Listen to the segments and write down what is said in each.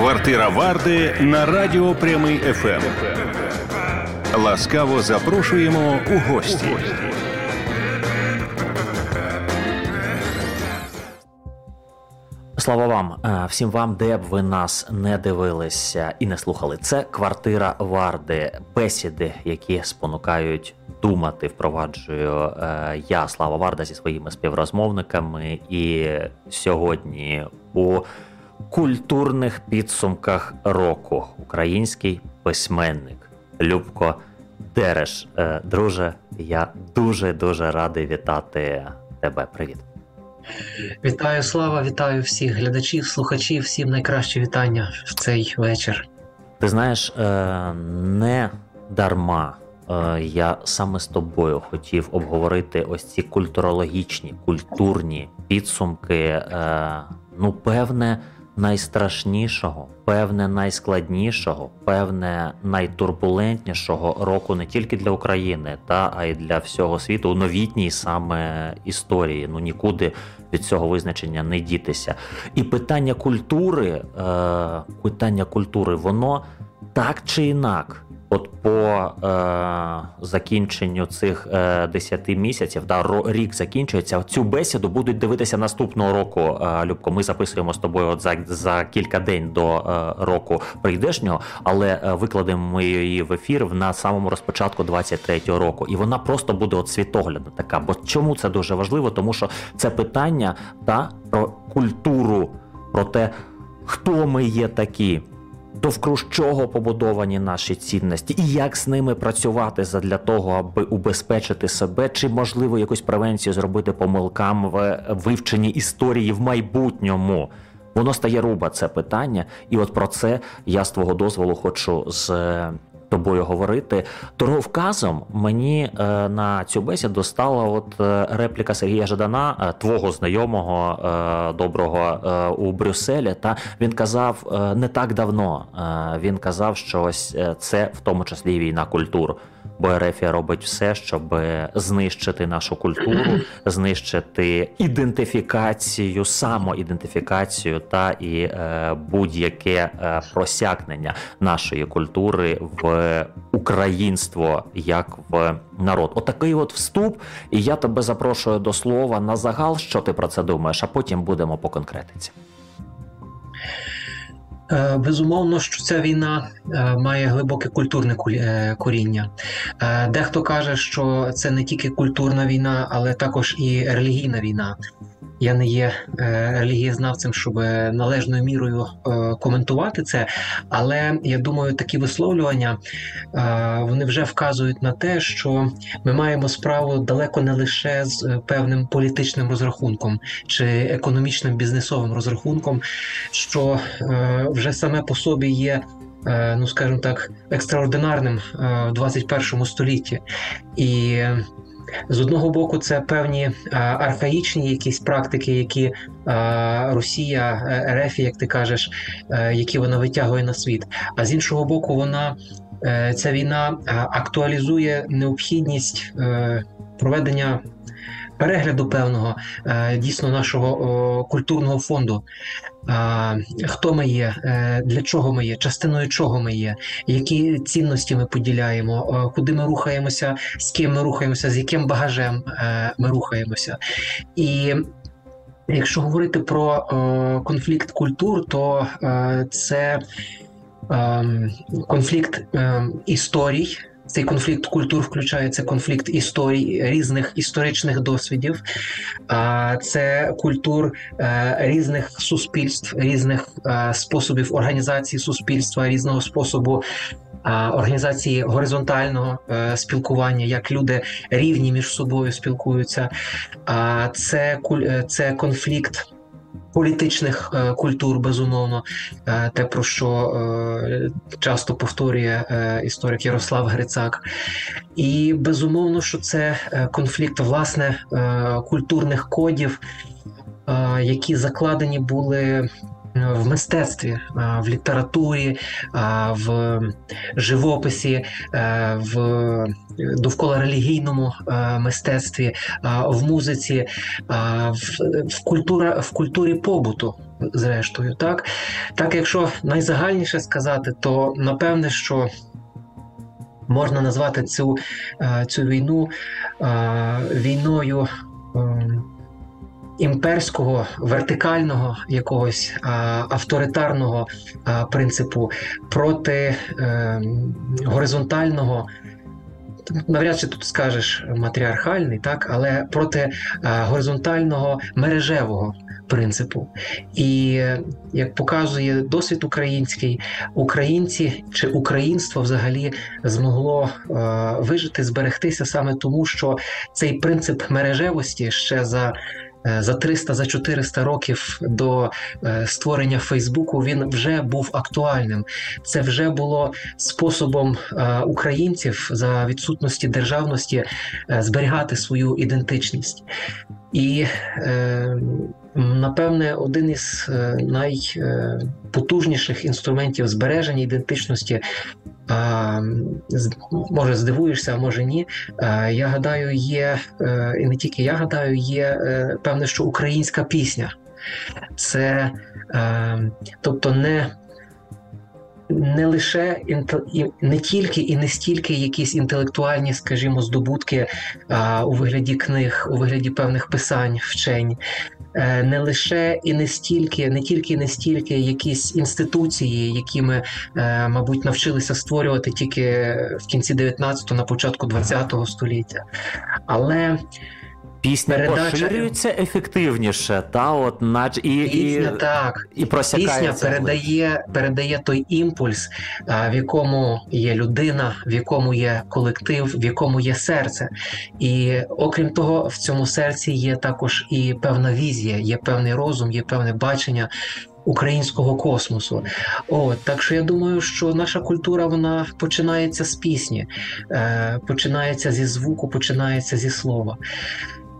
Квартира Варди на радіо Прямий ФМ. Ласкаво запрошуємо у гості. Слава вам, е, всім вам, де б ви нас не дивилися і не слухали. Це квартира Варди, бесіди, які спонукають думати, впроваджую е, я, Слава Варда, зі своїми співрозмовниками. І сьогодні у культурних підсумках року український письменник Любко Дереш. Е, друже, я дуже дуже радий вітати тебе. Привіт. Вітаю слава, вітаю всіх глядачів, слухачів, всім найкраще вітання в цей вечір. Ти знаєш, е, не дарма е, я саме з тобою хотів обговорити ось ці культурологічні, культурні підсумки. Ну, певне найстрашнішого, певне, найскладнішого, певне, найтурбулентнішого року не тільки для України, та а й для всього світу у новітній саме історії. Ну нікуди від цього визначення не дітися. І питання культури, е, питання культури, воно так чи інак. От по е, закінченню цих е, 10 місяців, да, рік закінчується. Цю бесіду будуть дивитися наступного року. Е, Любко, ми записуємо з тобою от за за кілька день до е, року прийдешнього, але е, викладемо ми її в ефір на самому розпочатку 23-го року. І вона просто буде от світоглядна така. Бо чому це дуже важливо? Тому що це питання та про культуру, про те, хто ми є такі довкруж чого побудовані наші цінності, і як з ними працювати для того, аби убезпечити себе, чи можливо якусь превенцію зробити помилкам в вивченні історії в майбутньому. Воно стає руба це питання, і от про це я з твого дозволу хочу з тобою говорити. Дороговказом мені е, на цю бесіду стала от е, репліка Сергія Жадана, е, твого знайомого доброго у Брюсселі. Та він казав не так давно. Він казав, що ось це в тому числі війна культур бо Ерефія робить все, щоб знищити нашу культуру, знищити ідентифікацію, самоідентифікацію та і е, будь-яке е, просякнення нашої культури в українство як в народ. Отакий от вступ, і я тебе запрошую до слова на загал. Що ти про це думаєш? А потім будемо по конкретиці. Е, безумовно, що ця війна е, має глибоке культурне е, коріння. Дехто каже, що це не тільки культурна війна, але також і релігійна війна. Я не є релігієзнавцем, щоб належною мірою коментувати це. Але я думаю, такі висловлювання вони вже вказують на те, що ми маємо справу далеко не лише з певним політичним розрахунком чи економічним бізнесовим розрахунком, що вже саме по собі є. Ну, скажімо так, екстраординарним в 21 столітті, і з одного боку, це певні е, архаїчні якісь практики, які е, Росія, е, РФ, як ти кажеш, які вона витягує на світ. А з іншого боку, вона ця війна актуалізує необхідність проведення перегляду певного е, дійсно нашого культурного фонду. Хто ми є, е, для чого ми є, частиною чого ми є, які цінності ми поділяємо, куди ми рухаємося, з ким ми рухаємося, з яким багажем е, ми рухаємося. І якщо говорити про конфлікт культур, то це ем, конфлікт ем, історій. Цей конфлікт культур включається конфлікт історій різних історичних досвідів, це культур е, різних суспільств, різних е, способів організації суспільства, різного способу. Організації горизонтального е, спілкування, як люди рівні між собою спілкуються, це це конфлікт політичних е, культур, безумовно, е, те, про що е, часто повторює історик Ярослав Грицак. І безумовно, що це конфлікт власне культурних кодів, які закладені були в мистецтві, в літературі, в живописі, в довкола релігійному мистецтві, в музиці, в культура, в культурі побуту. зрештою. Так, так якщо найзагальніше сказати, то напевне, що можна назвати цю, е, цю війну війною. Імперського вертикального якогось авторитарного принципу проти е, горизонтального. Навряд чи тут скажеш матріархальний, так, але проти а, горизонтального мережевого принципу. І як показує досвід український, українці чи українство взагалі змогло е, вижити, зберегтися саме тому, що цей принцип мережевості ще за Е, за 300 за 400 років до е, створення Фейсбуку він вже був актуальним. Це вже було способом е, українців за відсутності державності зберігати свою ідентичність. І напевне один із найпотужніших інструментів збереження ідентичності може здивуєшся, а може ні. Я гадаю, є е, і не тільки я гадаю, є е, певне, що українська пісня. Це е, тобто не не лише не тільки і не стільки якісь інтелектуальні, скажімо, здобутки у вигляді книг, у вигляді певних писань, вчень, Е, не лише і не стільки, не тільки і не стільки якісь інституції, які ми, е, мабуть, навчилися створювати тільки в кінці 19-го, на початку 20-го століття, але Пісня Передача... поширюється ефективніше, та от нач і Пісня, і, так. і Пісня передає передає той імпульс, в якому є людина, в якому є колектив, в якому є серце. І окрім того, в цьому серці є також і певна візія, є певний розум, є певне бачення. Українського космосу, От, так що я думаю, що наша культура вона починається з пісні, е, починається зі звуку, починається зі слова.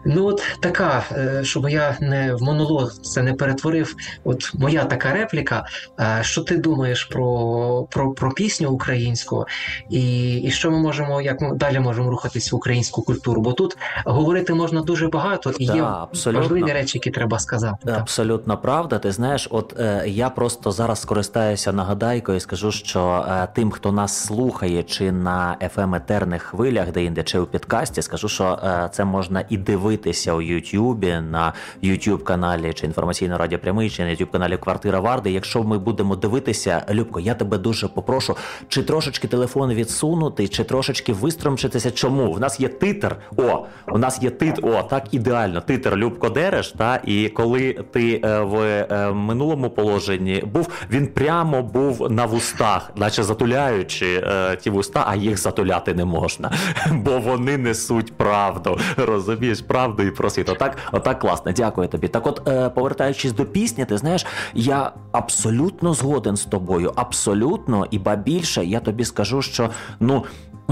Ну, от така, е, щоб я не в монолог це не перетворив. От моя така репліка. Е, що ти думаєш про про, про пісню українську, і і що ми можемо, як ми далі можемо рухатись в українську культуру? Бо тут говорити можна дуже багато, і да, є абсолютно. важливі речі, які треба сказати. Абсолютно правда. Ти знаєш, от е, я просто зараз скористаюся нагадайкою і скажу, що е, тим, хто нас слухає, чи на fm етерних хвилях, де інде чи у підкасті, скажу, що е, це можна і дивитися дивитися у Ютубі на Ютуб каналі чи інформаційно радіо прямий, чи на Ютуб каналі Квартира Варди. Якщо ми будемо дивитися, Любко, я тебе дуже попрошу, чи трошечки телефон відсунути, чи трошечки вистромчитися. Чому? В нас є титр. О, у нас є тит. О, так ідеально. Титр Любко Дереш. Та і коли ти е, в е, минулому положенні був, він прямо був на вустах, наче затуляючи е, ті вуста, а їх затуляти не можна, бо вони несуть правду. Розумієш, правду правду і про світ. Отак, отак класно. Дякую тобі. Так, от, е, повертаючись до пісні, ти знаєш, я абсолютно згоден з тобою. Абсолютно, і ба більше я тобі скажу, що ну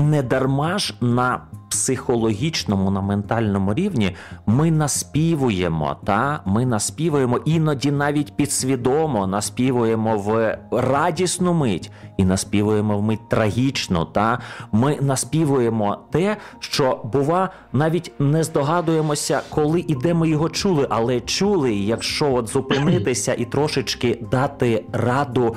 не дарма ж на психологічному, на ментальному рівні ми наспівуємо, та ми наспівуємо іноді навіть підсвідомо наспівуємо в радісну мить і наспівуємо в мить трагічну. Та ми наспівуємо те, що бува, навіть не здогадуємося, коли і де ми його чули, але чули, якщо от зупинитися і трошечки дати раду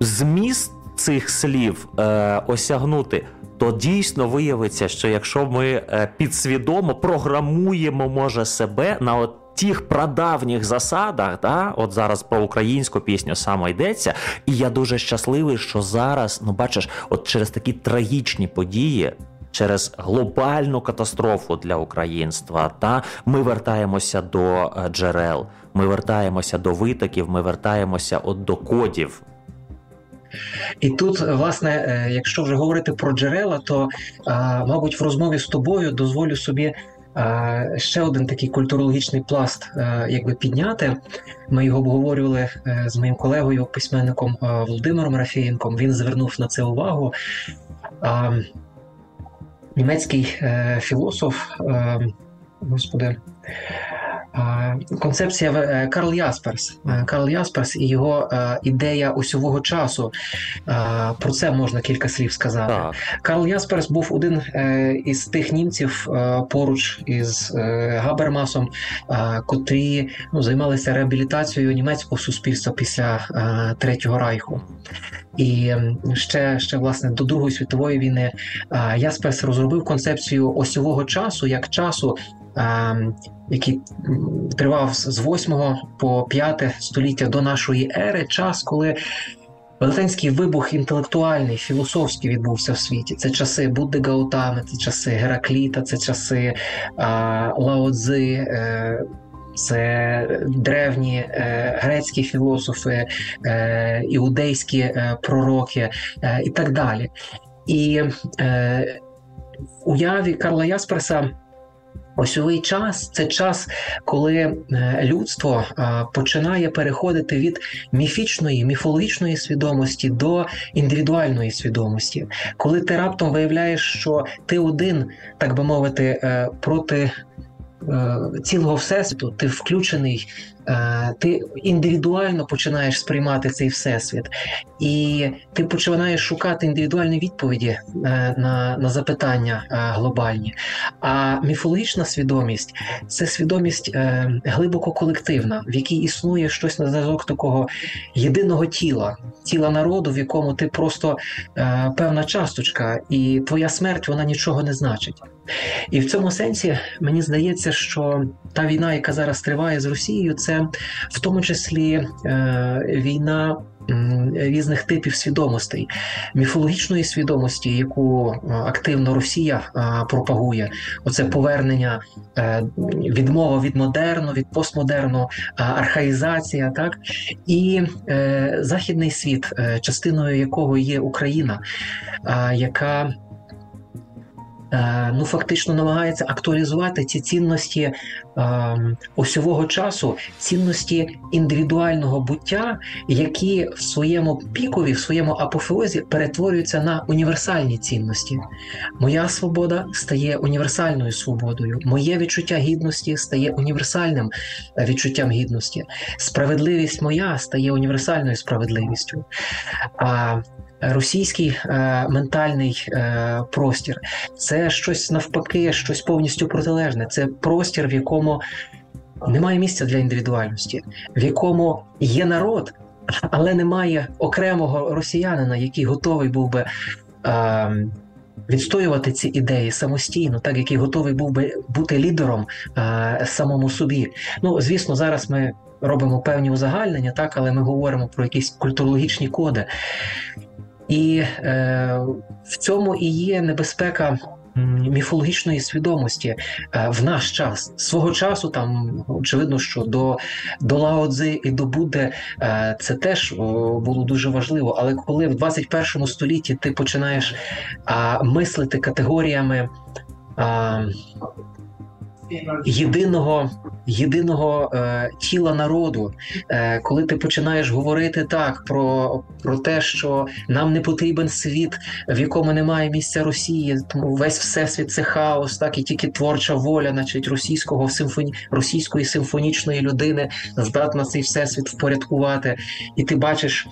зміст цих слів е, осягнути то дійсно виявиться, що якщо ми е, підсвідомо програмуємо, може себе на от тих прадавніх засадах, да, от зараз про українську пісню саме йдеться, і я дуже щасливий, що зараз, ну бачиш, от через такі трагічні події. Через глобальну катастрофу для українства, та ми вертаємося до е, джерел, ми вертаємося до витоків, ми вертаємося от до кодів, і тут, власне, е, якщо вже говорити про джерела, то, мабуть, в розмові з тобою дозволю собі ще один такий культурологічний пласт е, якби підняти. Ми його обговорювали е, з моїм колегою, письменником Володимиром Рафієнком. Він звернув на це увагу. Німецький філософ, господи, Концепція е, Карл Ясперс. Е, Карл Ясперс і його е, ідея усього часу. Про це можна кілька слів сказати. Так. Карл Ясперс був один із тих німців поруч із Габермасом, котрі ну, займалися реабілітацією німецького суспільства після Третього Райху. І ще ще власне до Другої світової війни Ясперс розробив концепцію осьового часу як часу, який тривав з 8 по 5 століття до нашої ери, час, коли велетенський вибух інтелектуальний, філософський відбувся в світі. Це часи Будди Гаутами, це часи Геракліта, це часи Лао Цзи, е, це древні е, грецькі філософи, е, іудейські е, пророки е, і так далі. І е, в уяві Карла Ясперса Осьовий час це час, коли е, людство починає переходити від міфічної, міфологічної свідомості до індивідуальної свідомості, коли ти раптом виявляєш, що ти один, так би мовити, е, проти Е, цілого всесвіту, ти включений, е, ти індивідуально починаєш сприймати цей всесвіт, і ти починаєш шукати індивідуальні відповіді е, на на запитання глобальні. А міфологічна свідомість це свідомість глибоко колективна, в якій існує щось на зв'язок такого єдиного тіла, тіла народу, в якому ти просто певна часточка, і твоя смерть вона нічого не значить. І в цьому сенсі мені здається, що та війна, яка зараз триває з Росією, це в тому числі е, війна. Різних типів свідомостей, міфологічної свідомості, яку е, активно Росія е, пропагує, оце повернення, е, відмова від модерну, від постмодерну, архаїзація, так і західний світ, частиною якого є Україна, яка ну фактично намагається актуалізувати ці цінності е, осьового часу, цінності індивідуального буття, які в своєму пікові, в своєму апофеозі перетворюються на універсальні цінності. Моя свобода стає універсальною свободою, моє відчуття гідності стає універсальним е, відчуттям гідності. Справедливість моя стає універсальною справедливістю. А російський е, ментальний е, простір. Це щось навпаки, щось повністю протилежне. Це простір, в якому немає місця для індивідуальності, в якому є народ, але немає окремого росіянина, який готовий був би. Е, Відстоювати ці ідеї самостійно, так який готовий був би бути лідером е, самому собі. Ну звісно, зараз ми робимо певні узагальнення, так але ми говоримо про якісь культурологічні коди. І е, в цьому і є небезпека. Міфологічної свідомості е, в наш час свого часу там очевидно, що до до Лаодзи і до Будди е, це теж було дуже важливо. Але коли в 21 столітті ти починаєш мислити категоріями єдиного єдиного е, тіла народу, е, коли ти починаєш говорити так про про те, що нам не потрібен світ, в якому немає місця Росії, тому весь всесвіт це хаос, так і тільки творча воля, значить російського симфоні російської симфонічної людини здатна цей всесвіт впорядкувати, і ти бачиш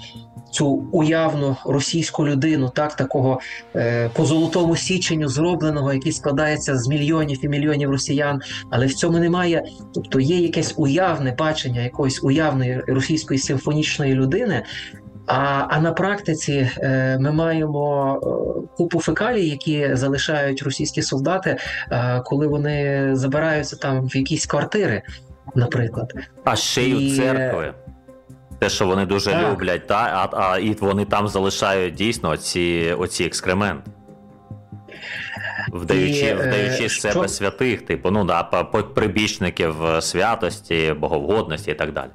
цю уявну російську людину, так такого е, по золотому січенню зробленого, який складається з мільйонів і мільйонів росіян, але в цьому немає, тобто є якесь уявне бачення якоїсь уявної російської симфонічної людини. А а на практиці е, ми маємо е, купу фекалій, які залишають російські солдати, е, коли вони забираються там в якісь квартири, наприклад, а ще й у церкви. Те, що вони дуже так. люблять, та а, а і вони там залишають дійсно оці, оці екскременти. Вдаючи і, вдаючи е, з себе що... святих, типу, ну да, прибічників святості, боговгодності і так далі.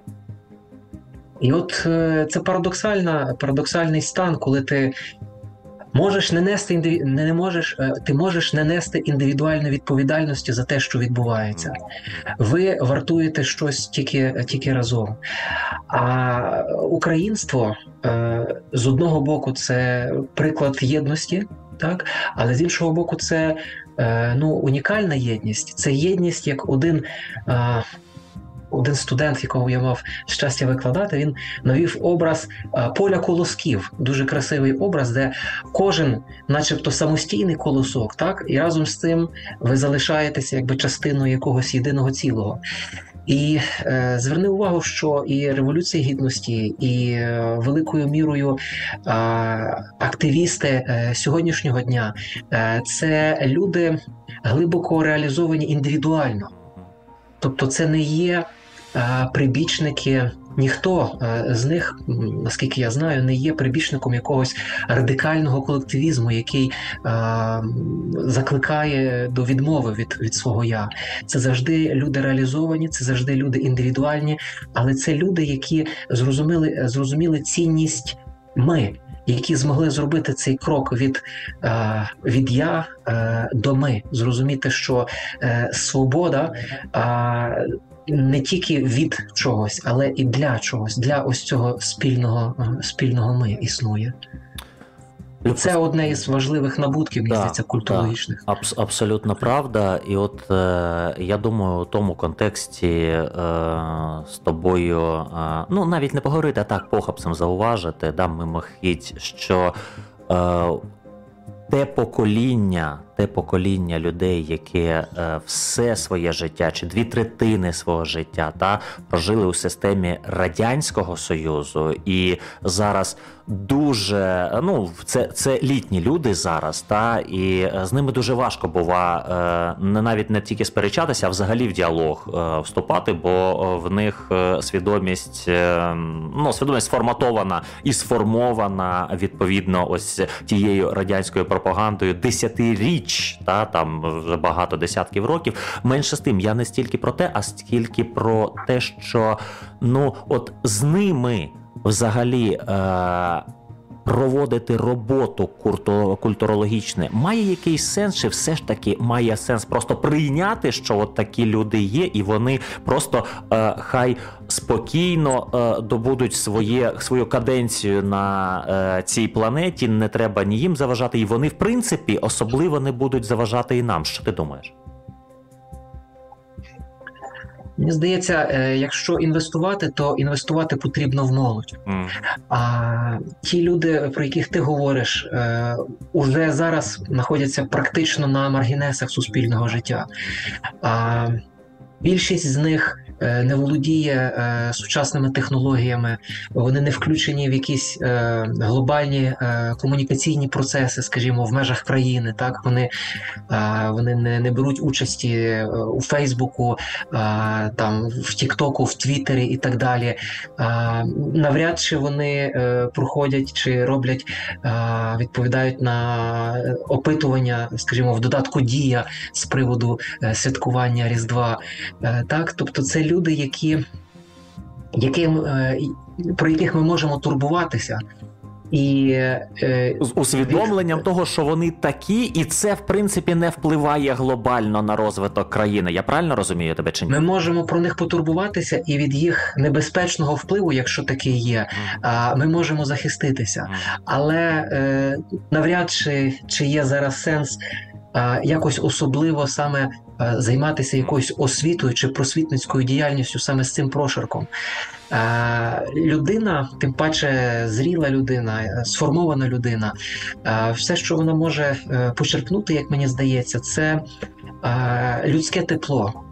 І от е, це парадоксальна, парадоксальний стан, коли ти можеш не нести не можеш, е, ти можеш не нести індивідуальну відповідальності за те, що відбувається. Ви вартуєте щось тільки тільки разом. А українство е, з одного боку це приклад єдності, так але з іншого боку, це е, ну унікальна єдність. Це єдність як один один студент, якого я мав щастя викладати, він навів образ поля колосків, дуже красивий образ, де кожен, начебто, самостійний колосок, так? І разом з цим ви залишаєтеся якби частиною якогось єдиного цілого. І е, зверни увагу, що і революція гідності, і е, великою мірою е, активісти е, сьогоднішнього дня е, це люди глибоко реалізовані індивідуально, тобто це не є е, прибічники. Ніхто е, з них, наскільки я знаю, не є прибічником якогось радикального колективізму, який е, закликає до відмови від від свого я. Це завжди люди реалізовані, це завжди люди індивідуальні, але це люди, які зрозуміли, зрозуміли цінність ми. Які змогли зробити цей крок від е, від я до ми, зрозуміти, що свобода не тільки від чогось, але і для чогось, для ось цього спільного е, спільного ми існує. Це одне із важливих набутків да, здається, культурологічних. Да, абс- абсолютно правда. І от е, я думаю, у тому контексті е, з тобою, е, ну навіть не поговорити, а так похапцем зауважити, да, мимохідь, що е, те покоління, те покоління людей, яке е, все своє життя чи дві третини свого життя та прожили у системі радянського союзу, і зараз дуже ну це це літні люди зараз, та і е, з ними дуже важко бува е, не навіть не тільки сперечатися, а взагалі в діалог вступати, бо в них свідомість ну свідомість сформатована і сформована відповідно ось тією радянською пропагандою десятиріч річ, та там вже багато десятків років. Менше з тим, я не стільки про те, а стільки про те, що ну от з ними взагалі. Е- Проводити роботу культурологічне має якийсь сенс, чи все ж таки має сенс просто прийняти, що от такі люди є, і вони просто е, хай спокійно е, добудуть своє свою каденцію на е, цій планеті. Не треба ні їм заважати, і вони, в принципі, особливо не будуть заважати і нам. Що ти думаєш? Мені здається, е, якщо інвестувати, то інвестувати потрібно в молодь. Mm. А ті люди, про яких ти говориш, е, уже зараз знаходяться практично на маргінесах суспільного життя. Більшість з них не володіє е, сучасними технологіями, вони не включені в якісь е, глобальні комунікаційні процеси, скажімо, в межах країни. Так вони вони не не беруть участі у Фейсбуку, там в Тіктоку, в Твіттері і так далі. Навряд чи вони проходять чи роблять, відповідають на опитування, скажімо, в додатку Дія з приводу святкування Різдва. Так, тобто, це люди, які, яким, е, про яких ми можемо турбуватися. І е, з усвідомленням їх... того, що вони такі, і це в принципі не впливає глобально на розвиток країни. Я правильно розумію тебе чи ні? Ми можемо про них потурбуватися, і від їх небезпечного впливу, якщо такий є, mm. ми можемо захиститися. Mm. Але е, навряд чи, чи є зараз сенс якось особливо саме займатися якоюсь освітою чи просвітницькою діяльністю саме з цим прошарком. Людина, тим паче зріла людина, е, сформована людина, все, що вона може е, почерпнути, як мені здається, це людське тепло.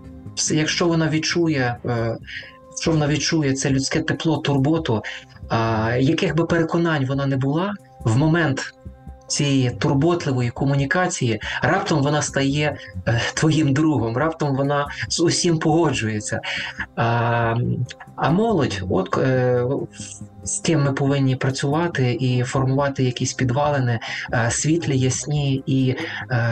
Якщо вона відчує, е, що вона відчує це людське тепло, турботу, яких би переконань вона не була в момент цієї турботливої комунікації, раптом вона стає е, твоїм другом, раптом вона з усім погоджується. А а молодь, от е, з ким ми повинні працювати і формувати якісь підвалини, е, світлі, ясні і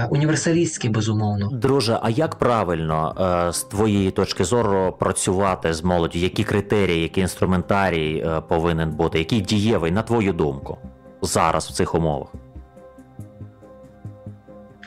універсалістські, безумовно. Друже, а як правильно з твоєї точки зору працювати з молоддю? Які критерії, який інструментарій е, повинен бути, який дієвий, на твою думку, зараз в цих умовах?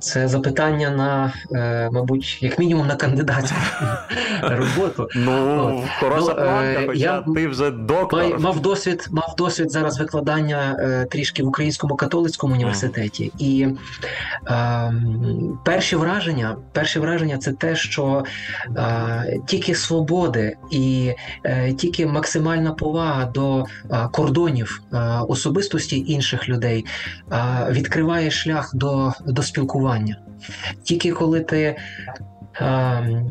Це запитання на, е, мабуть, як мінімум на кандидатську роботу. Ну, хороша ну, хоча я ти вже доктор. Мав досвід мав досвід зараз викладання е, трішки в Українському католицькому університеті. І е, перші враження перші враження це те, що е, тільки свободи і е, тільки максимальна повага до е, кордонів особистості інших людей відкриває шлях до до спілкування. Тільки коли ти е,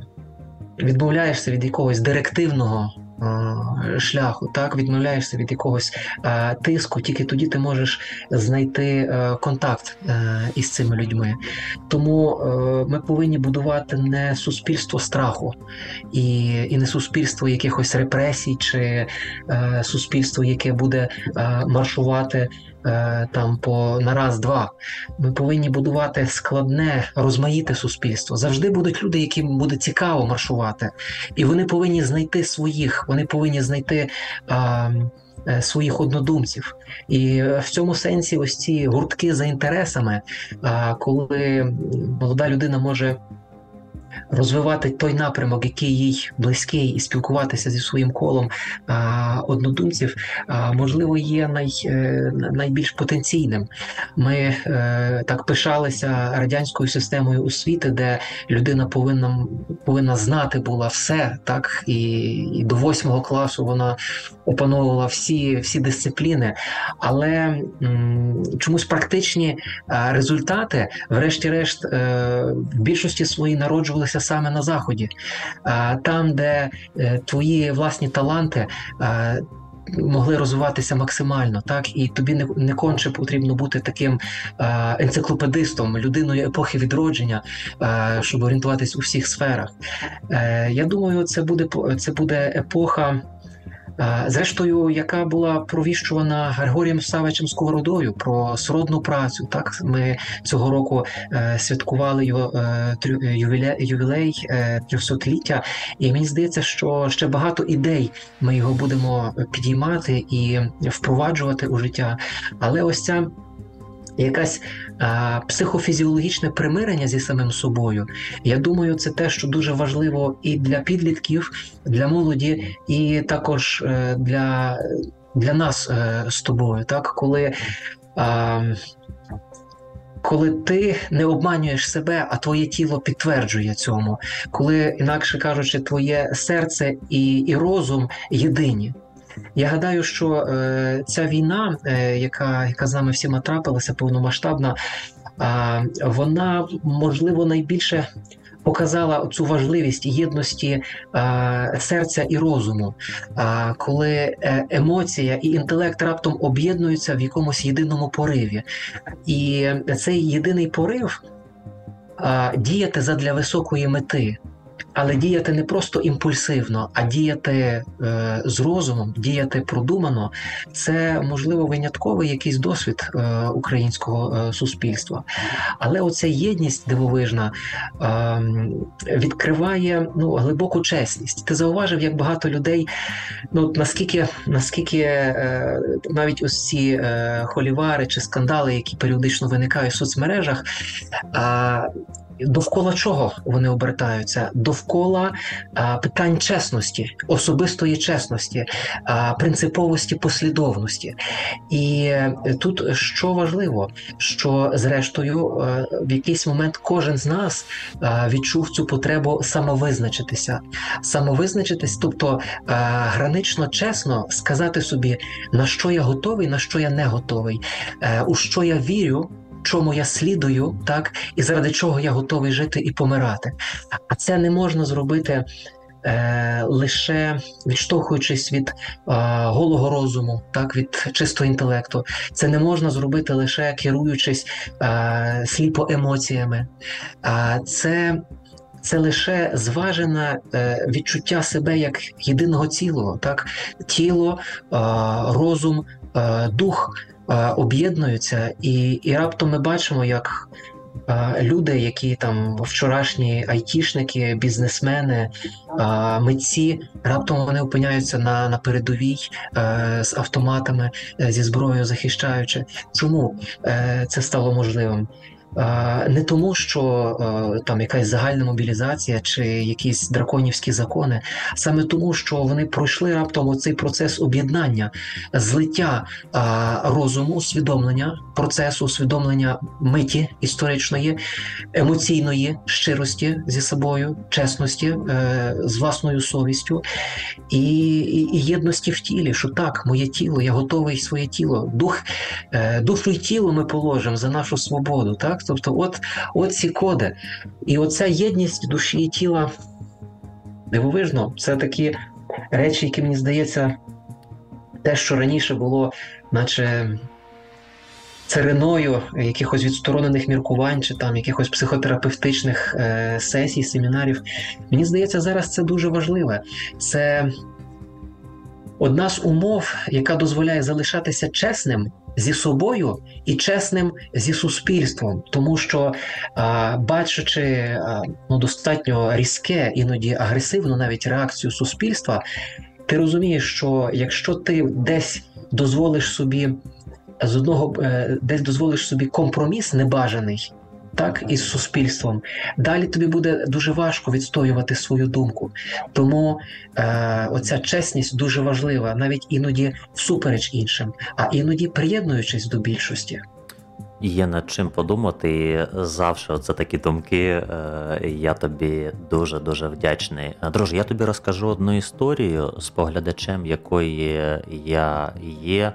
відмовляєшся від якогось директивного е, шляху, так відмовляєшся від якогось е, тиску, тільки тоді ти можеш знайти е, контакт е, із цими людьми. Тому е, ми повинні будувати не суспільство страху і і не суспільство якихось репресій, чи суспільство, яке буде маршувати. Е, там по на раз-два. Ми повинні будувати складне, розмаїте суспільство. Завжди будуть люди, яким буде цікаво маршувати, і вони повинні знайти своїх, вони повинні знайти. А, е, Своїх однодумців, і в цьому сенсі ось ці гуртки за інтересами, коли молода людина може розвивати той напрямок, який їй близький, і спілкуватися зі своїм колом однодумців, можливо, є най, е, найбільш потенційним. Ми е, так пишалися радянською системою освіти, де людина повинна повинна знати була все, так і, і до восьмого класу вона опановувала всі всі дисципліни, але м, чомусь практичні результати, врешті-решт, е, в більшості свої народжувалися саме на заході, там, де е, твої власні таланти. Могли розвиватися максимально, так і тобі не не конче потрібно бути таким е, енциклопедистом, людиною епохи відродження, е, щоб орієнтуватись у всіх сферах. Е, Я думаю, це буде це буде епоха. Зрештою, яка була провіщувана Григорієм Савичем Сковородою про сродну працю. Так ми цього року е, святкували е, ювілей, е, трьохсотліття, і мені здається, що ще багато ідей ми його будемо підіймати і впроваджувати у життя. Але ось ця якась а, психофізіологічне примирення зі самим собою. Я думаю, це те, що дуже важливо і для підлітків, для молоді, і також е, для для нас е, з тобою, так коли. А, коли ти не обманюєш себе, а твоє тіло підтверджує цьому, коли, інакше кажучи, твоє серце і і розум єдині. Я гадаю, що е, ця війна, е, яка яка з нами всіма трапилася, повномасштабна, е, вона можливо найбільше. Показала цю важливість єдності а, серця і розуму, а, коли е, емоція і інтелект раптом об'єднуються в якомусь єдиному пориві, і цей єдиний порив а, діяти задля високої мети але діяти не просто імпульсивно, а діяти е, з розумом, діяти продумано це можливо винятковий якийсь досвід е, українського е, суспільства. Але оця єдність дивовижна е, відкриває ну, глибоку чесність. Ти зауважив, як багато людей, ну наскільки наскільки е, навіть ось ці е, холівари чи скандали, які періодично виникають в соцмережах довкола чого вони обертаються? Довкола а, питань чесності, особистої чесності, а, принциповості послідовності. І е, тут що важливо, що зрештою е, в якийсь момент кожен з нас відчув цю потребу самовизначитися, самовизначитись, тобто гранично чесно сказати собі, на що я готовий, на що я не готовий, е, у що я вірю чому я слідую, так і заради чого я готовий жити і помирати. А це не можна зробити. Е, лише відштовхуючись від е, голого розуму, так від чистого інтелекту, це не можна зробити лише керуючись е, сліпо емоціями, а це це лише зважене е, відчуття себе як єдиного цілого, так тіло, е, розум, е, дух. Е, об'єднуються, і і раптом ми бачимо, як е, люди, які там вчорашні айтішники, бізнесмени, е, митці, раптом вони опиняються на на передовій з автоматами, зі зброєю захищаючи. Чому це стало можливим? Не тому, що там якась загальна мобілізація чи якісь драконівські закони, саме тому, що вони пройшли раптом оцей процес об'єднання, злиття розуму, усвідомлення процесу, усвідомлення миті історичної, емоційної щирості зі собою, чесності, е, з власною совістю і, і, і єдності в тілі, що так, моє тіло, я готовий своє тіло, дух, е, душу і тіло ми положимо за нашу свободу. так? Тобто, от, от ці коди. І оця єдність душі і тіла дивовижно, це такі речі, які мені здається, те, що раніше було, наче. Цариною якихось відсторонених міркувань чи там якихось психотерапевтичних е, сесій, семінарів. Мені здається, зараз це дуже важливе. Це одна з умов, яка дозволяє залишатися чесним зі собою і чесним зі суспільством, тому що бачачи ну, достатньо різке, іноді агресивну навіть реакцію суспільства, ти розумієш, що якщо ти десь дозволиш собі з одного е, десь дозволиш собі компроміс небажаний. Так, із суспільством далі тобі буде дуже важко відстоювати свою думку. Тому е, оця чесність дуже важлива, навіть іноді всупереч іншим, а іноді приєднуючись до більшості. Є над чим подумати. Завжди це такі думки. Е, я тобі дуже дуже вдячний. Друже, я тобі розкажу одну історію з поглядачем, якої я є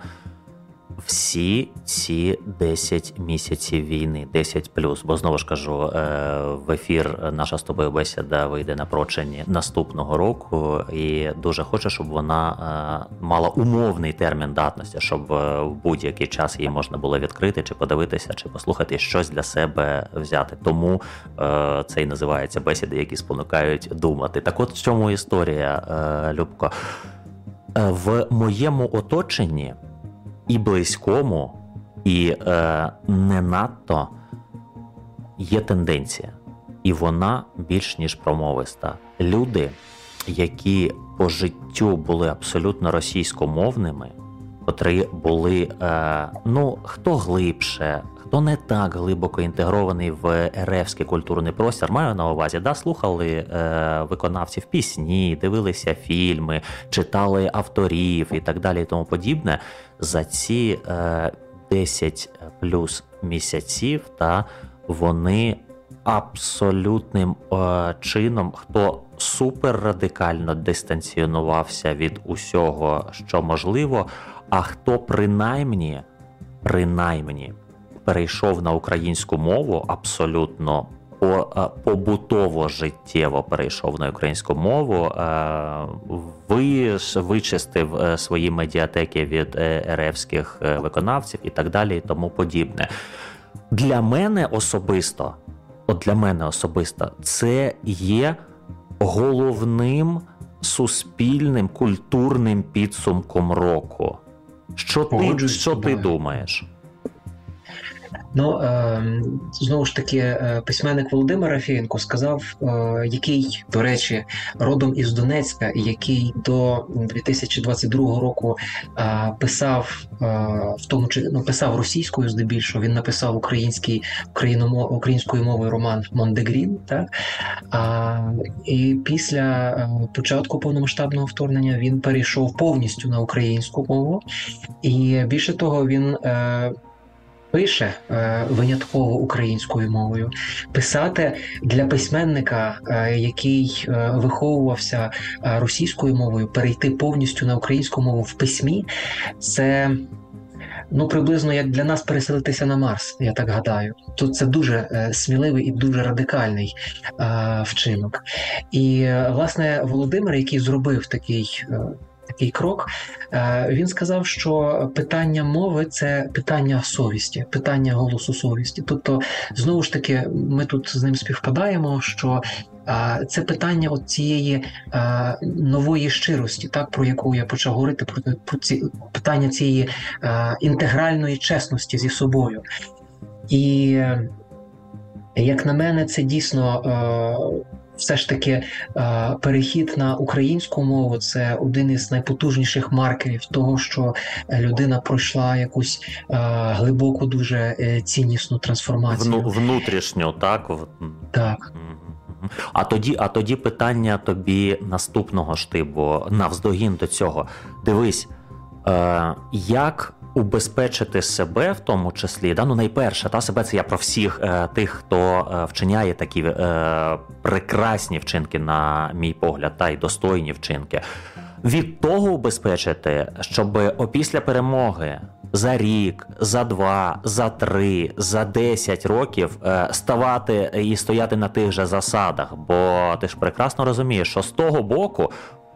всі ці 10 місяців війни, 10 плюс. Бо знову ж кажу, е, в ефір наша з тобою бесіда вийде на прочині наступного року, і дуже хочу, щоб вона е, мала умовний термін датності, щоб е, в будь-який час її можна було відкрити, чи подивитися, чи послухати щось для себе взяти. Тому це і називається бесіди, які спонукають думати. Так, от в чому історія, Любко. В моєму оточенні і близькому, і е, не надто є тенденція, і вона більш ніж промовиста. Люди, які по життю були абсолютно російськомовними, котрі були е, ну хто глибше, хто не так глибоко інтегрований в РФський культурний простір, маю на увазі, да, слухали е, виконавців пісні, дивилися фільми, читали авторів і так далі, і тому подібне. За ці е, 10 плюс місяців, та вони абсолютним е, чином, хто супер радикально дистанціонувався від усього, що можливо, а хто принаймні, принаймні перейшов на українську мову абсолютно е, побутово життєво перейшов на українську мову, е, ви вичистив е, свої медіатеки від РФських виконавців і так далі, і тому подібне. Для мене особисто, от для мене особисто, це є головним суспільним культурним підсумком року. Що ти, що ти думаєш? Ну ем, знову ж таки, е, письменник Володимир Рафієнко сказав, е, який, до речі, родом із Донецька, який до 2022 року е, писав в тому, чи ну, писав російською, здебільшого він написав український українською мовою роман Мондегрін. Так і після початку повномасштабного вторгнення він перейшов повністю на українську мову, і більше того, він пише е, винятково українською мовою, писати для письменника, е, який е, виховувався російською мовою, перейти повністю на українську мову в письмі, це. Ну, приблизно як для нас переселитися на Марс, я так гадаю. Тут це дуже е, сміливий і дуже радикальний е, вчинок. І власне Володимир, який зробив такий е, такий крок. Е, він сказав, що питання мови це питання совісті, питання голосу совісті. Тобто, знову ж таки, ми тут з ним співпадаємо, що е, це питання от цієї е, нової щирості, так про яку я почав говорити, про, ці питання цієї інтегральної чесності зі собою. І як на мене, це дійсно все ж таки перехід на українську мову це один із найпотужніших маркерів того, що людина пройшла якусь глибоку, дуже ціннісну трансформацію. Внутрішню, так? Так. А тоді, а тоді питання тобі наступного штибу навздогін до цього. Дивись, е, як убезпечити себе в тому числі, да, ну найперше, та себе це я про всіх е, тих, хто е, вчиняє такі е, прекрасні вчинки, на мій погляд, та й достойні вчинки. Від того убезпечити, щоб опісля перемоги за рік, за два, за три, за десять років е, ставати і стояти на тих же засадах. Бо ти ж прекрасно розумієш, що з того боку.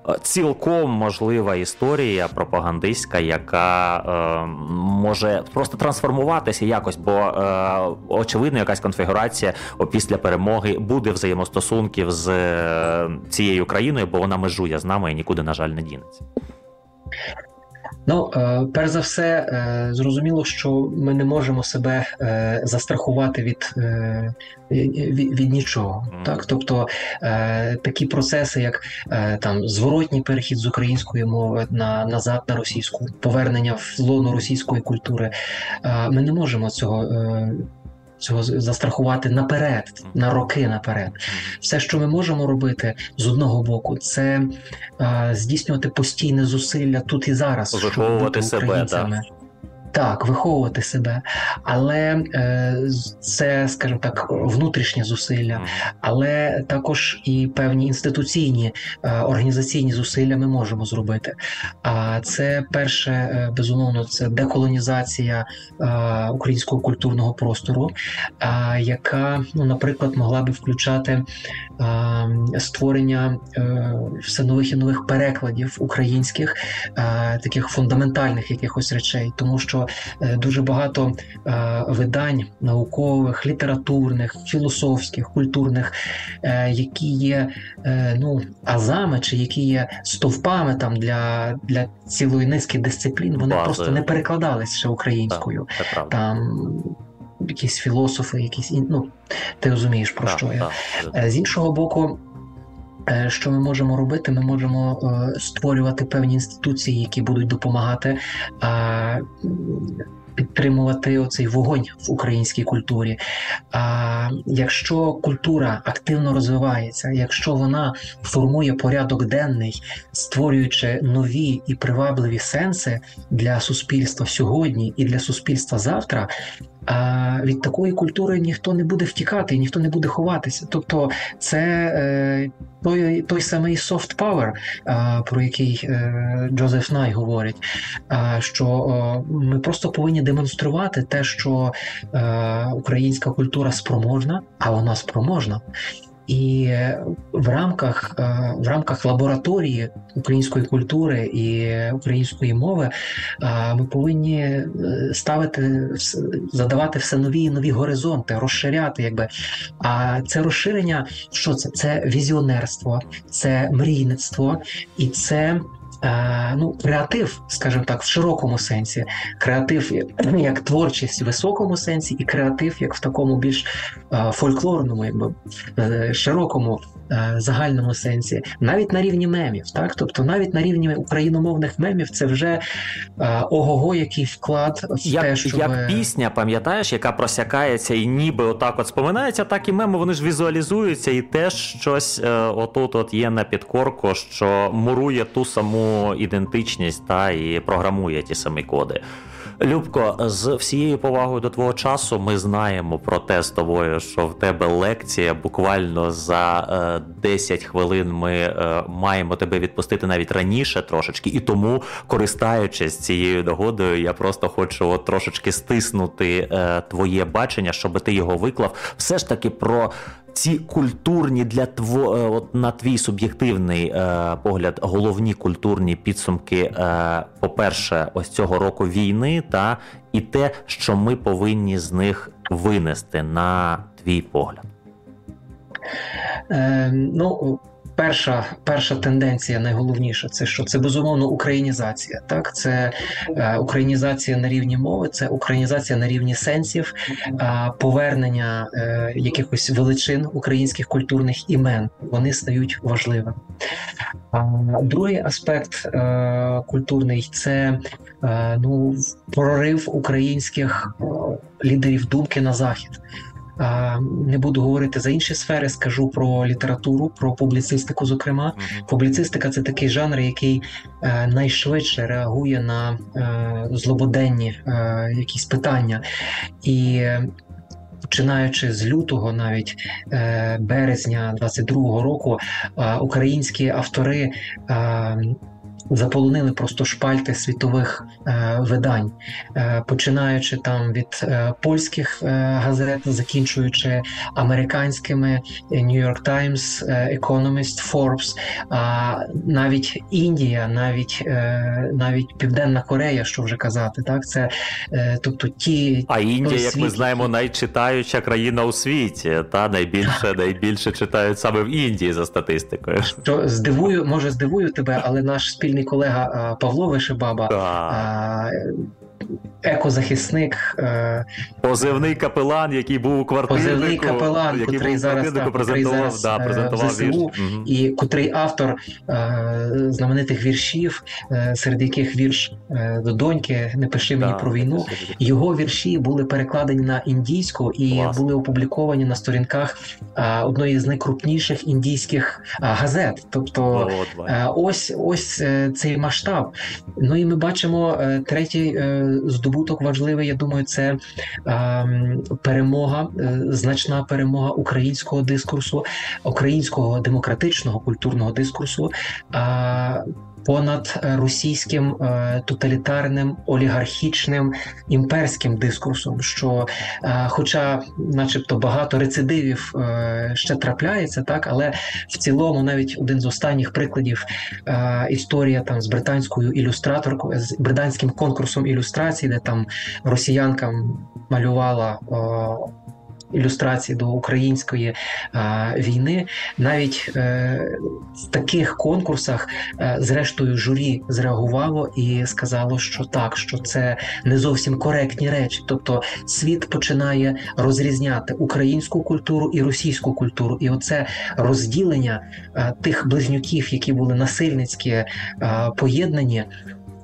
Е, цілком можлива історія пропагандистська, яка е, може просто трансформуватися якось, бо е, очевидно, якась конфігурація після перемоги буде взаємостосунків з е, цією країною, бо вона межує з нами і нікуди, на жаль, не дінеться. Ну, е, перш за все, е, зрозуміло, що ми не можемо себе е, застрахувати від від, від нічого. Так, тобто такі процеси, як там зворотній перехід з української мови на назад на російську, повернення в лоно російської культури, ми не можемо цього цього застрахувати наперед, на роки наперед. Все, що ми можемо робити з одного боку, це е, здійснювати постійне зусилля тут і зараз, щоб бути себе. Так, виховувати себе, але е, це, скажімо так, внутрішнє зусилля, але також і певні інституційні е, організаційні зусилля ми можемо зробити. А це перше, е, безумовно, це деколонізація українського культурного простору, яка, ну, наприклад, могла би включати створення все нових і нових перекладів українських, таких фундаментальних якихось речей, тому що дуже багато е, видань наукових, літературних, філософських, культурних, е, які є ну, азами чи які є стовпами там для для цілої низки дисциплін, вони Бази. просто не перекладались ще українською. Так, там якісь філософи, якісь ну, ти розумієш про так, що я так. з іншого боку. Е, що ми можемо робити? Ми можемо е, створювати певні інституції, які будуть допомагати підтримувати оцей вогонь в українській культурі. А якщо культура активно розвивається, якщо вона формує порядок денний, створюючи нові і привабливі сенси для суспільства сьогодні і для суспільства завтра, від такої культури ніхто не буде втікати, ніхто не буде ховатися. Тобто, це е, той той самий soft power, про який е, Джозеф Най говорить. Що ми просто повинні демонструвати те, що е, українська культура спроможна, а вона спроможна. І в рамках е, в рамках лабораторії української культури і української мови е, ми повинні е, ставити задавати все нові і нові горизонти, розширяти, якби а це розширення, що це? Це візіонерство, це мрійництво і це. Ну, креатив, скажімо так, в широкому сенсі, креатив як творчість в високому сенсі, і креатив як в такому більш фольклорному, якби широкому Е, загальному сенсі, навіть на рівні мемів, так? Тобто навіть на рівні україномовних мемів, це вже е, ого-го, який вклад в як, те, щоб... як пісня, пам'ятаєш, яка просякається і ніби отак от споминається, так і меми вони ж візуалізуються, і теж щось е, отут от є на підкорку, що мурує ту саму ідентичність та і програмує ті самі коди. Любко, з всією повагою до твого часу, ми знаємо про те з тобою, що в тебе лекція буквально за е, 10 хвилин ми е, маємо тебе відпустити навіть раніше трошечки, і тому, користаючись цією догодою, я просто хочу от трошечки стиснути е, твоє бачення, щоб ти його виклав. Все ж таки про ці культурні для тво, е, от на твій суб'єктивний е, погляд, головні культурні підсумки, е, по-перше, ось цього року війни, та і те, що ми повинні з них винести на твій погляд. Е, Ну перша перша тенденція, найголовніша, це що це безумовно українізація. Так, це е, українізація на рівні мови, це українізація на рівні сенсів, е, повернення е, якихось величин українських культурних імен. Вони стають важливими. А другий аспект е, культурний це е, ну прорив українських е, лідерів думки на захід. Не буду говорити за інші сфери, скажу про літературу, про публіцистику. Зокрема, публіцистика це такий жанр, який е, найшвидше реагує на е, злободенні е, якісь питання. І починаючи з лютого, навіть березня 22-го року, українські автори заполонили просто шпальти світових е, видань, е, починаючи там від е, польських е, газет, закінчуючи американськими New York Times, е, Economist, Forbes, а навіть Індія, навіть е, навіть Південна Корея, що вже казати, так це тобто ті а Індія, як ми знаємо, найчитаюча країна у світі, та найбільше найбільше читають саме в Індії за статистикою. Що здивую, може здивую тебе, але наш спільний колега Павло Вишибаба. Екозахисник. Е, позивний капелан, який був у квартирі. Позивний капелан, який котрий зараз так, презентував, зараз, да, презентував ЗСУ, вірш. і котрий автор е, знаменитих віршів, е, серед яких вірш е, до доньки Не пиши мені да, про війну. Його вірші були перекладені на індійську і Клас. були опубліковані на сторінках е, одної з найкрупніших індійських е, газет. Тобто, ось ось цей масштаб. Ну і ми бачимо третій здобуток важливий. Я думаю, це е, перемога, е, значна перемога українського дискурсу, українського демократичного культурного дискурсу. Е, понад російським е, тоталітарним олігархічним імперським дискурсом, що, е, хоча, начебто, багато рецидивів е, ще трапляється, так але в цілому, навіть один з останніх прикладів історія там з британською ілюстраторкою, з британським конкурсом ілюстрації, де там росіянкам малювала ілюстрації до української а, війни, навіть е, в таких конкурсах, е, зрештою, журі зреагувало і сказало, що так, що це не зовсім коректні речі. Тобто світ починає розрізняти українську культуру і російську культуру, і оце розділення е, тих близнюків, які були насильницькі е, поєднані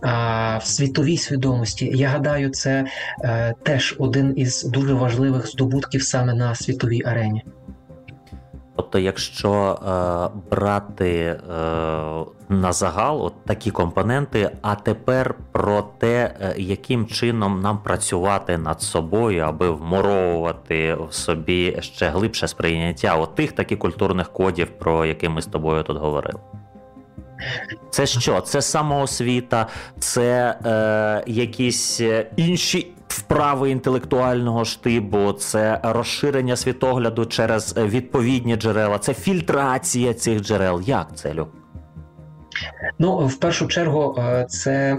в світовій свідомості. Я гадаю, це е, теж один із дуже важливих здобутків саме на світовій арені. Тобто, якщо е, брати е, на загал от такі компоненти, а тепер про те, е, яким чином нам працювати над собою, аби вморовувати в собі ще глибше сприйняття от тих таких культурних кодів, про які ми з тобою тут говорили. Це що? Це самоосвіта, це е, якісь е, інші вправи інтелектуального штибу, це розширення світогляду через відповідні джерела, це фільтрація цих джерел. Як це Люк? Ну, в першу чергу, е, це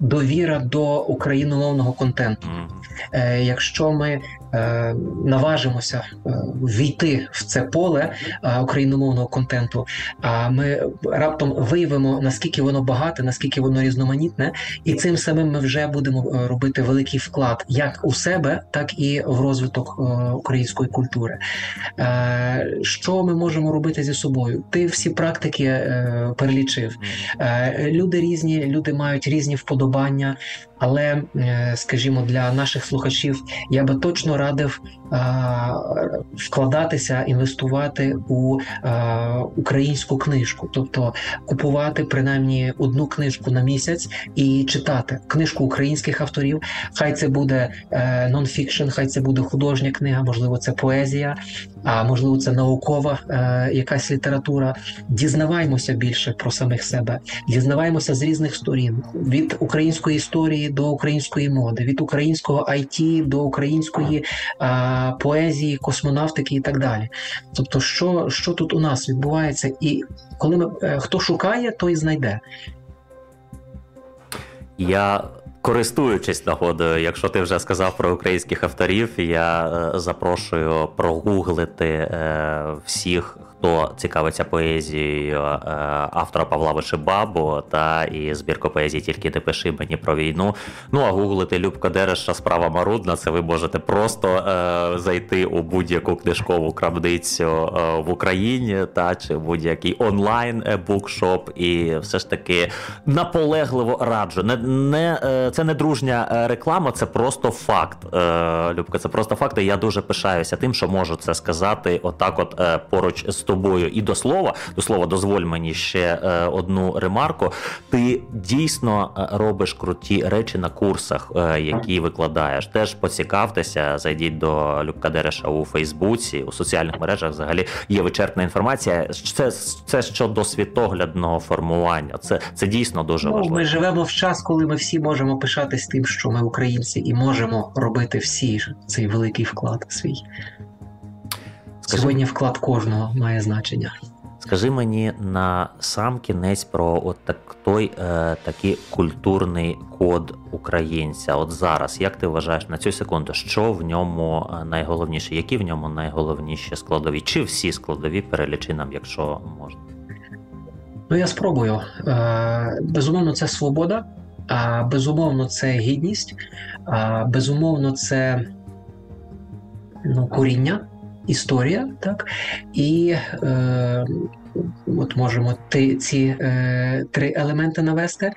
довіра до україномовного контенту. Якщо ми Е, наважимося е, війти в це поле е, україномовного контенту, а ми раптом виявимо наскільки воно багате, наскільки воно різноманітне, і цим самим ми вже будемо робити великий вклад як у себе, так і в розвиток української культури. Що ми можемо робити зі собою? Ти всі практики перелічив. Люди різні, люди мають різні вподобання. Але, е, скажімо, для наших слухачів я би точно радив вкладатися, інвестувати у українську книжку, тобто купувати принаймні одну книжку на місяць і читати книжку українських авторів. Хай це буде е, нонфікшн, хай це буде художня книга, можливо, це поезія, а можливо, це наукова е, якась література. Дізнаваймося більше про самих себе, дізнаваймося з різних сторін від української історії до української моди, від українського IT до української а, поезії, космонавтики і так далі. Тобто, що що тут у нас відбувається, і коли ми е, хто шукає, той знайде. Я користуючись нагодою, якщо ти вже сказав про українських авторів, я е, запрошую прогуглити е, всіх хто цікавиться поезією е, автора Павла Вишибабу та і збірку поезії Тільки не пиши мені про війну. Ну а гуглити Любка Дереша справа марудна. Це ви можете просто е, зайти у будь-яку книжкову крамницю е, в Україні та чи будь-який онлайн букшоп, і все ж таки наполегливо раджу. Не не це не дружня реклама, це просто факт. Любка, це просто факт. і Я дуже пишаюся тим, що можу це сказати. Отак, от поруч з тобою. І до слова, до слова, дозволь мені ще е, одну ремарку. Ти дійсно е, робиш круті речі на курсах, які викладаєш. Теж поцікавтеся, зайдіть до Любка Дереша у Фейсбуці, у соціальних мережах. Взагалі є вичерпна інформація. Це це щодо світоглядного формування. Це це дійсно дуже ну, важливо. Ми живемо в час, коли ми всі можемо пишатись тим, що ми українці, і можемо робити всі цей великий вклад свій. Сьогодні вклад кожного має значення. Скажи мені на сам кінець про от так той е, такий культурний код українця. От зараз, як ти вважаєш на цю секунду, що в ньому е, найголовніше? Які в ньому найголовніші складові? Чи всі складові перелічи нам, якщо можна? Ну я спробую. Е, Безумовно, це свобода, а безумовно, це гідність, а безумовно, це ну, коріння історія, так і е, от можемо ти, ці е, три елементи навести.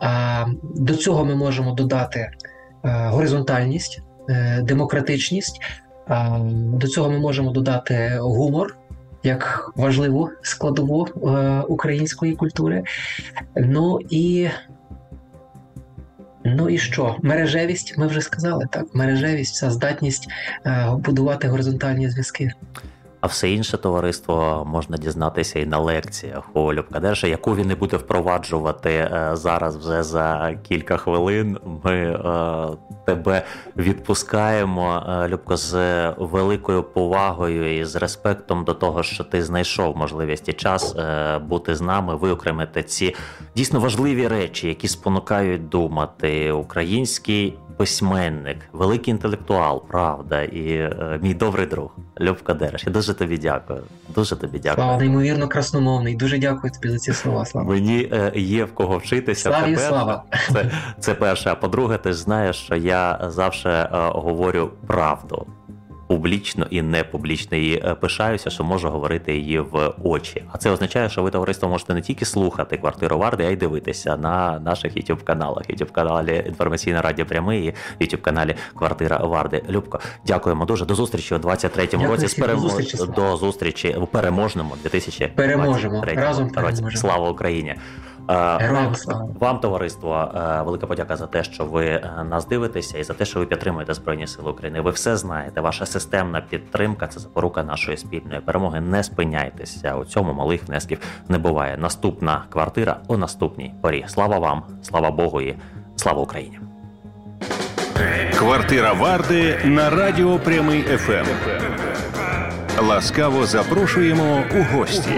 А до цього ми можемо додати е, горизонтальність, е, демократичність. А, до цього ми можемо додати гумор. Як важливу складову е, української культури, ну і Ну і що? Мережевість, ми вже сказали так. Мережевість, ця здатність е, будувати горизонтальні зв'язки. А все інше товариство можна дізнатися і на лекціях у Любкадерша, яку він не буде впроваджувати е, зараз вже за кілька хвилин. Ми е, тебе відпускаємо, е, Любко, з великою повагою і з респектом до того, що ти знайшов можливість і час е, бути з нами, виокремити ці дійсно важливі речі, які спонукають думати український письменник, великий інтелектуал, правда, і е, мій добрий друг Любка Дереш. Я дуже тобі дякую. Дуже тобі дякую. Слава, неймовірно красномовний. Дуже дякую тобі за ці слова. Слава. Мені е, є в кого вчитися. Слава це, слава. Це, це перше. А по-друге, ти ж знаєш, що я завжди е, говорю правду публічно і не публічно і е, пишаюся, що можу говорити її в очі. А це означає, що ви товариство можете не тільки слухати квартиру Варди, а й дивитися на наших youtube каналах youtube каналі Інформаційне Радіо Прямий і youtube каналі Квартира Варди. Любко, дякуємо дуже. До зустрічі у 23-му році. З перем... до зустрічі до зустрічі у переможному 2023 переможемо разом. Переможемо. Слава Україні. Героям Вам, товариство, е, велика подяка за те, що ви е, нас дивитеся, і за те, що ви підтримуєте Збройні Сили України. Ви все знаєте. Ваша системна підтримка це запорука нашої спільної перемоги. Не спиняйтеся у цьому малих внесків не буває. Наступна квартира у наступній порі. Слава вам, слава Богу, і слава Україні. Квартира Варди на радіо Прямий ФМ. Ласкаво запрошуємо у гості.